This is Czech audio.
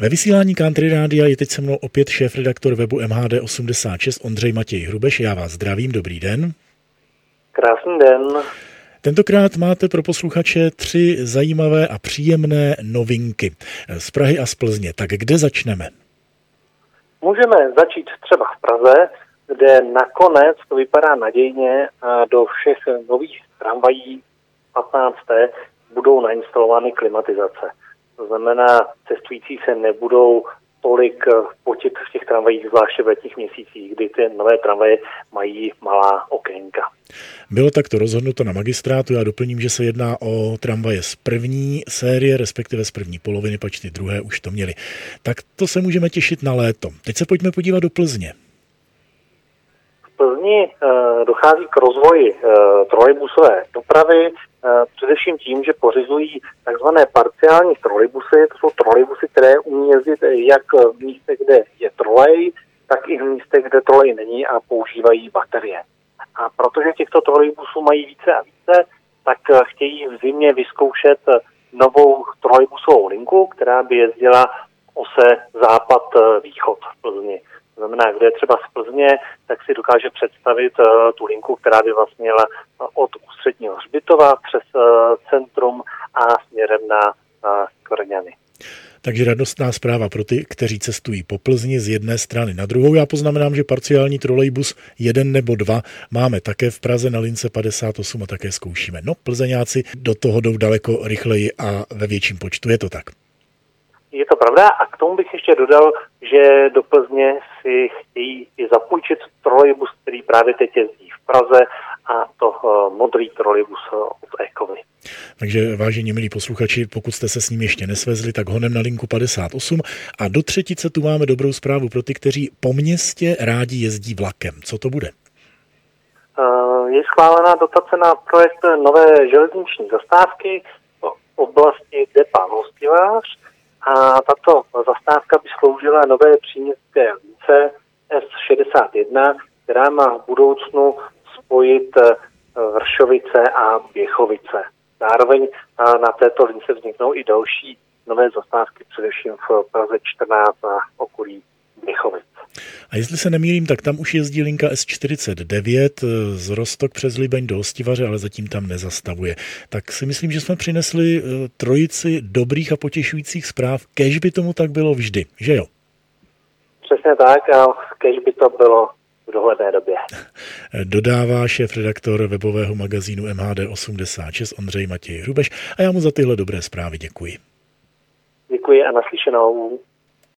Ve vysílání Country Rádia je teď se mnou opět šéf-redaktor webu MHD86 Ondřej Matěj Hrubeš. Já vás zdravím, dobrý den. Krásný den. Tentokrát máte pro posluchače tři zajímavé a příjemné novinky z Prahy a z Plzně. Tak kde začneme? Můžeme začít třeba v Praze, kde nakonec to vypadá nadějně a do všech nových tramvají 15. budou nainstalovány klimatizace. To znamená, cestující se nebudou tolik potit v těch tramvajích, zvláště v letních měsících, kdy ty nové tramvaje mají malá okénka. Bylo takto rozhodnuto na magistrátu. Já doplním, že se jedná o tramvaje z první série, respektive z první poloviny, pač ty druhé už to měli. Tak to se můžeme těšit na léto. Teď se pojďme podívat do Plzně. Plzni uh, dochází k rozvoji uh, trolejbusové dopravy. Eh, především tím, že pořizují takzvané parciální trolejbusy. To jsou trolejbusy, které umí jezdit jak v místech, kde je trolej, tak i v místech, kde trolej není a používají baterie. A protože těchto trolejbusů mají více a více, tak eh, chtějí v zimě vyzkoušet novou trolejbusovou linku, která by jezdila ose západ-východ v Plzni znamená, kde je třeba z Plzně, tak si dokáže představit uh, tu linku, která by vlastně jela od ústředního hřbitova přes uh, centrum a směrem na uh, Kvrňany. Takže radostná zpráva pro ty, kteří cestují po Plzni z jedné strany na druhou. Já poznamenám, že parciální trolejbus jeden nebo dva máme také v Praze na lince 58 a také zkoušíme. No, plzeňáci do toho jdou daleko rychleji a ve větším počtu. Je to tak? Je to pravda a k tomu bych ještě dodal, že do Plzně si chtějí i zapůjčit trolejbus, který právě teď jezdí v Praze a to uh, modrý trolejbus uh, od Ekovy. Takže vážení milí posluchači, pokud jste se s ním ještě nesvezli, tak honem na linku 58 a do třetice tu máme dobrou zprávu pro ty, kteří po městě rádi jezdí vlakem. Co to bude? Uh, je schválená dotace na projekt nové železniční zastávky v oblasti Depa Hostivář a tato zastávka by sloužila nové příměstské lince S61, která má v budoucnu spojit eh, Vršovice a Běchovice. Zároveň eh, na této lince vzniknou i další nové zastávky, především v Praze 14 a okolí Běchovic. A jestli se nemýlím, tak tam už jezdí linka S49 eh, z Rostok přes Libeň do Ostivaře, ale zatím tam nezastavuje. Tak si myslím, že jsme přinesli trojici dobrých a potěšujících zpráv, kež by tomu tak bylo vždy, že jo? Přesně tak a kež by to bylo v dohledné době. Dodává šéf redaktor webového magazínu MHD86 Ondřej Matěj Hrubeš a já mu za tyhle dobré zprávy děkuji. Děkuji a naslyšenou.